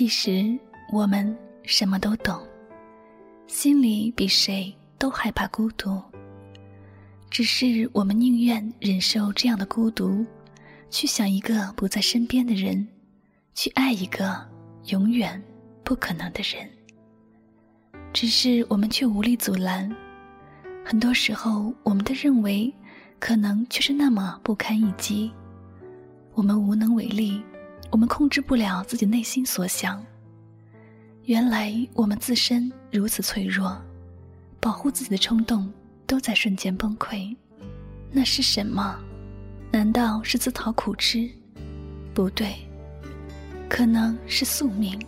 其实我们什么都懂，心里比谁都害怕孤独。只是我们宁愿忍受这样的孤独，去想一个不在身边的人，去爱一个永远不可能的人。只是我们却无力阻拦。很多时候，我们的认为，可能却是那么不堪一击。我们无能为力，我们控制不了自己内心所想。原来我们自身如此脆弱，保护自己的冲动都在瞬间崩溃。那是什么？难道是自讨苦吃？不对，可能是宿命。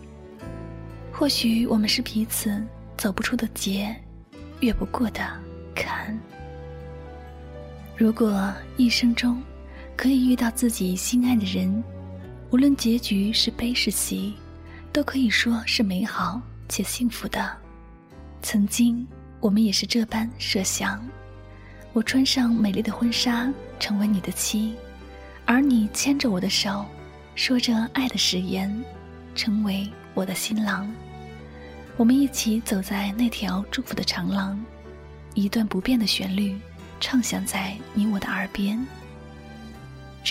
或许我们是彼此走不出的劫，越不过的坎。如果一生中可以遇到自己心爱的人，无论结局是悲是喜，都可以说是美好且幸福的。曾经我们也是这般设想：我穿上美丽的婚纱，成为你的妻，而你牵着我的手，说着爱的誓言，成为我的新郎。我们一起走在那条祝福的长廊，一段不变的旋律。唱响在你我的耳边，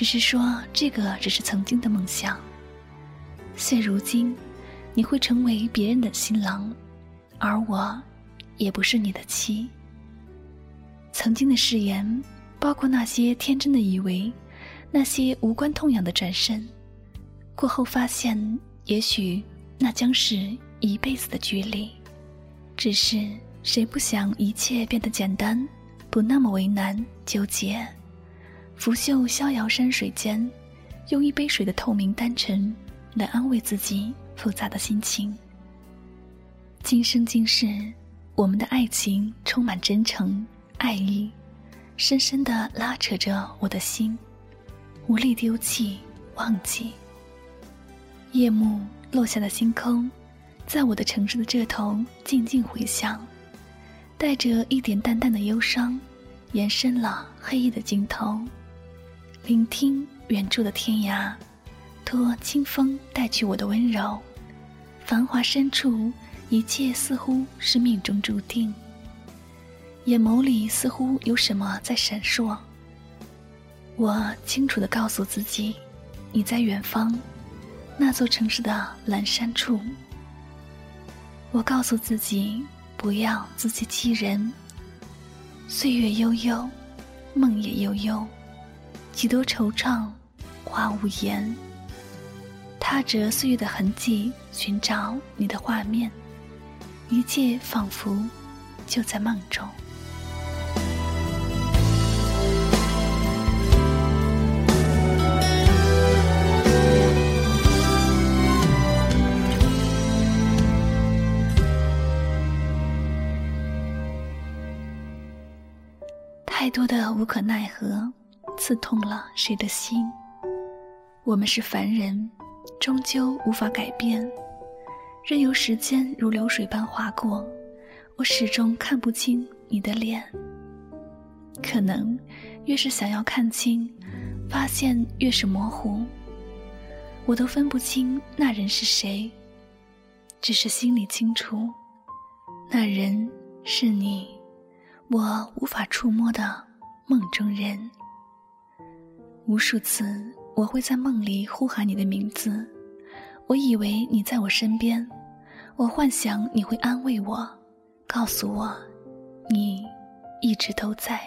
只是说这个只是曾经的梦想。现如今，你会成为别人的新郎，而我，也不是你的妻。曾经的誓言，包括那些天真的以为，那些无关痛痒的转身，过后发现，也许那将是一辈子的距离。只是谁不想一切变得简单？不那么为难纠结，拂袖逍遥山水间，用一杯水的透明单纯来安慰自己复杂的心情。今生今世，我们的爱情充满真诚爱意，深深的拉扯着我的心，无力丢弃忘记。夜幕落下的星空，在我的城市的这头静静回响。带着一点淡淡的忧伤，延伸了黑夜的尽头。聆听远处的天涯，托清风带去我的温柔。繁华深处，一切似乎是命中注定。眼眸里似乎有什么在闪烁。我清楚的告诉自己，你在远方，那座城市的阑珊处。我告诉自己。不要自欺欺人。岁月悠悠，梦也悠悠，几多惆怅，话无言。踏着岁月的痕迹，寻找你的画面，一切仿佛就在梦中。太多的无可奈何，刺痛了谁的心？我们是凡人，终究无法改变。任由时间如流水般划过，我始终看不清你的脸。可能越是想要看清，发现越是模糊。我都分不清那人是谁，只是心里清楚，那人是你。我无法触摸的梦中人，无数次我会在梦里呼喊你的名字，我以为你在我身边，我幻想你会安慰我，告诉我你一直都在。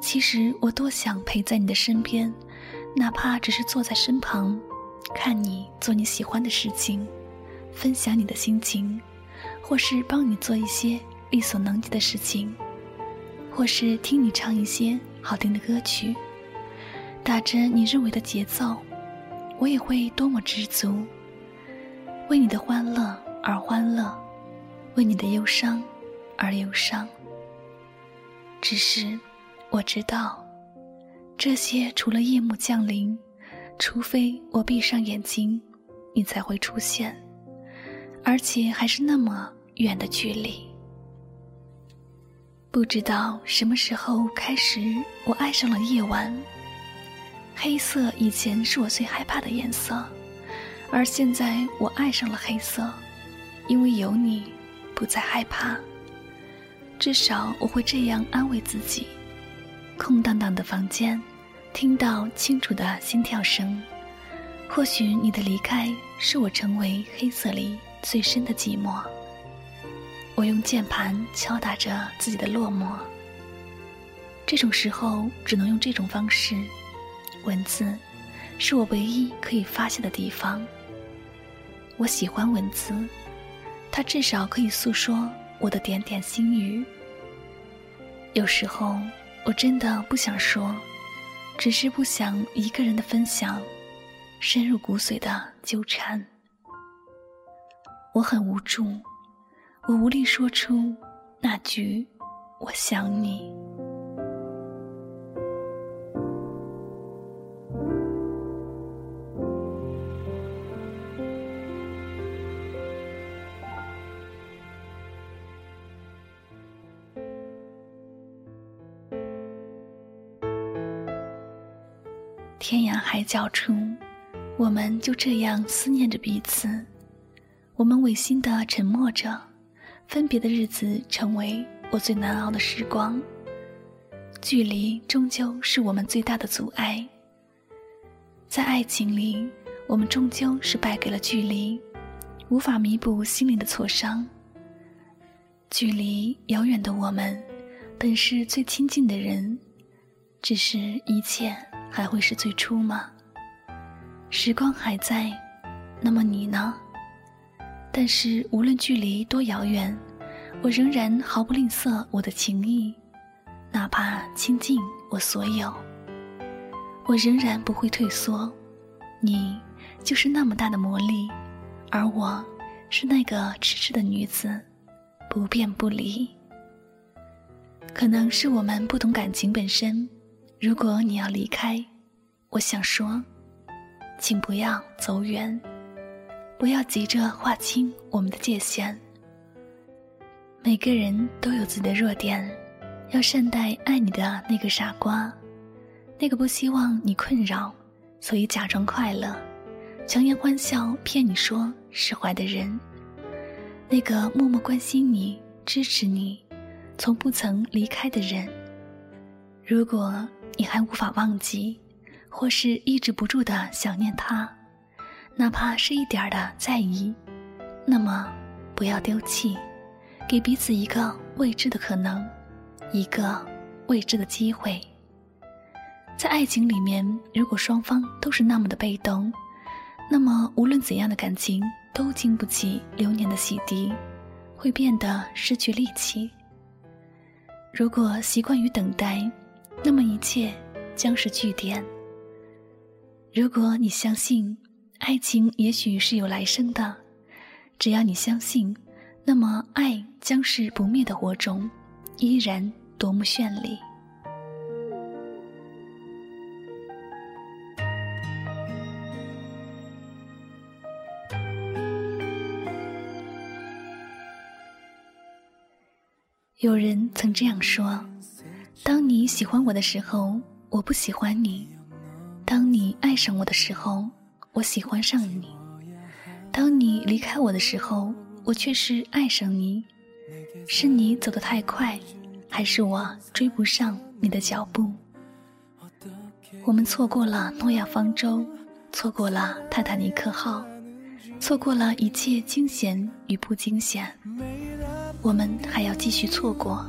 其实我多想陪在你的身边，哪怕只是坐在身旁，看你做你喜欢的事情，分享你的心情，或是帮你做一些。力所能及的事情，或是听你唱一些好听的歌曲，打着你认为的节奏，我也会多么知足。为你的欢乐而欢乐，为你的忧伤而忧伤。只是我知道，这些除了夜幕降临，除非我闭上眼睛，你才会出现，而且还是那么远的距离。不知道什么时候开始，我爱上了夜晚。黑色以前是我最害怕的颜色，而现在我爱上了黑色，因为有你，不再害怕。至少我会这样安慰自己。空荡荡的房间，听到清楚的心跳声。或许你的离开，是我成为黑色里最深的寂寞。我用键盘敲打着自己的落寞。这种时候，只能用这种方式。文字，是我唯一可以发泄的地方。我喜欢文字，它至少可以诉说我的点点心语。有时候，我真的不想说，只是不想一个人的分享，深入骨髓的纠缠。我很无助，我无力说出那句“我想你”。天涯海角处，我们就这样思念着彼此。我们违心的沉默着，分别的日子成为我最难熬的时光。距离终究是我们最大的阻碍。在爱情里，我们终究是败给了距离，无法弥补心灵的挫伤。距离遥远的我们，本是最亲近的人，只是一切。还会是最初吗？时光还在，那么你呢？但是无论距离多遥远，我仍然毫不吝啬我的情谊，哪怕倾尽我所有，我仍然不会退缩。你就是那么大的魔力，而我是那个痴痴的女子，不变不离。可能是我们不懂感情本身。如果你要离开，我想说，请不要走远，不要急着划清我们的界限。每个人都有自己的弱点，要善待爱你的那个傻瓜，那个不希望你困扰，所以假装快乐，强颜欢笑骗你说释怀的人，那个默默关心你、支持你、从不曾离开的人。如果。你还无法忘记，或是抑制不住的想念他，哪怕是一点的在意，那么不要丢弃，给彼此一个未知的可能，一个未知的机会。在爱情里面，如果双方都是那么的被动，那么无论怎样的感情都经不起流年的洗涤，会变得失去力气。如果习惯于等待。那么一切将是句点。如果你相信爱情也许是有来生的，只要你相信，那么爱将是不灭的火种，依然多么绚丽。有人曾这样说。当你喜欢我的时候，我不喜欢你；当你爱上我的时候，我喜欢上你；当你离开我的时候，我却是爱上你。是你走得太快，还是我追不上你的脚步？我们错过了诺亚方舟，错过了泰坦尼克号，错过了一切惊险与不惊险。我们还要继续错过，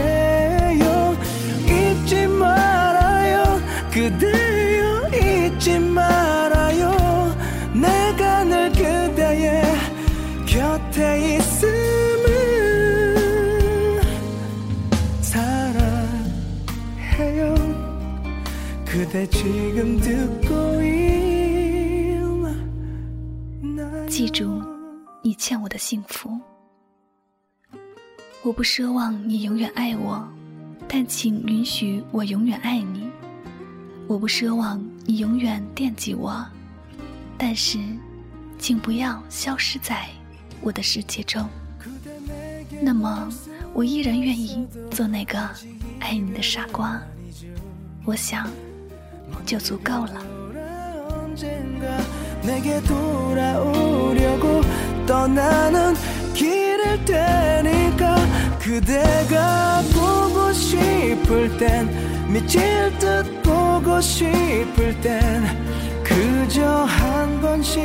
记住，你欠我的幸福。我不奢望你永远爱我，但请允许我永远爱你。我不奢望你永远惦记我，但是，请不要消失在我的世界中。那么，我依然愿意做那个爱你的傻瓜。我想，就足够了。 보고 싶을 땐 그저 한 번씩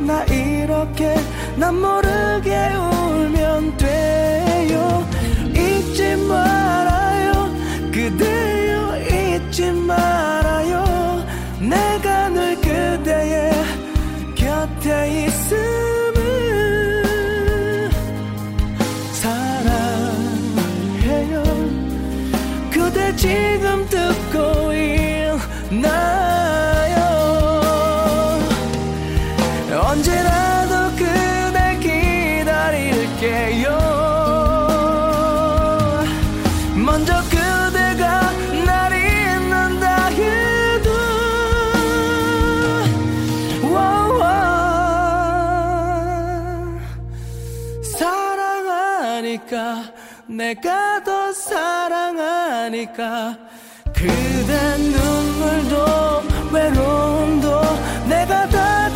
나 이렇게 난 모르게 울면 돼요. 잊지 말아요. 그대여 잊지 말아요. 내가 늘 그대의 곁에 있음을 사랑해요. 그대 지금 듣고 내가 더 사랑하니까. 그대 눈물도 외로움도 내가 다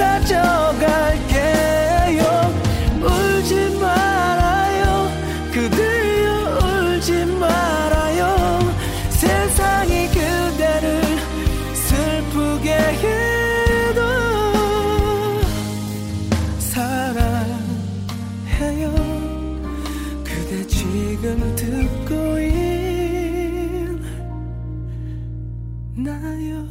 나요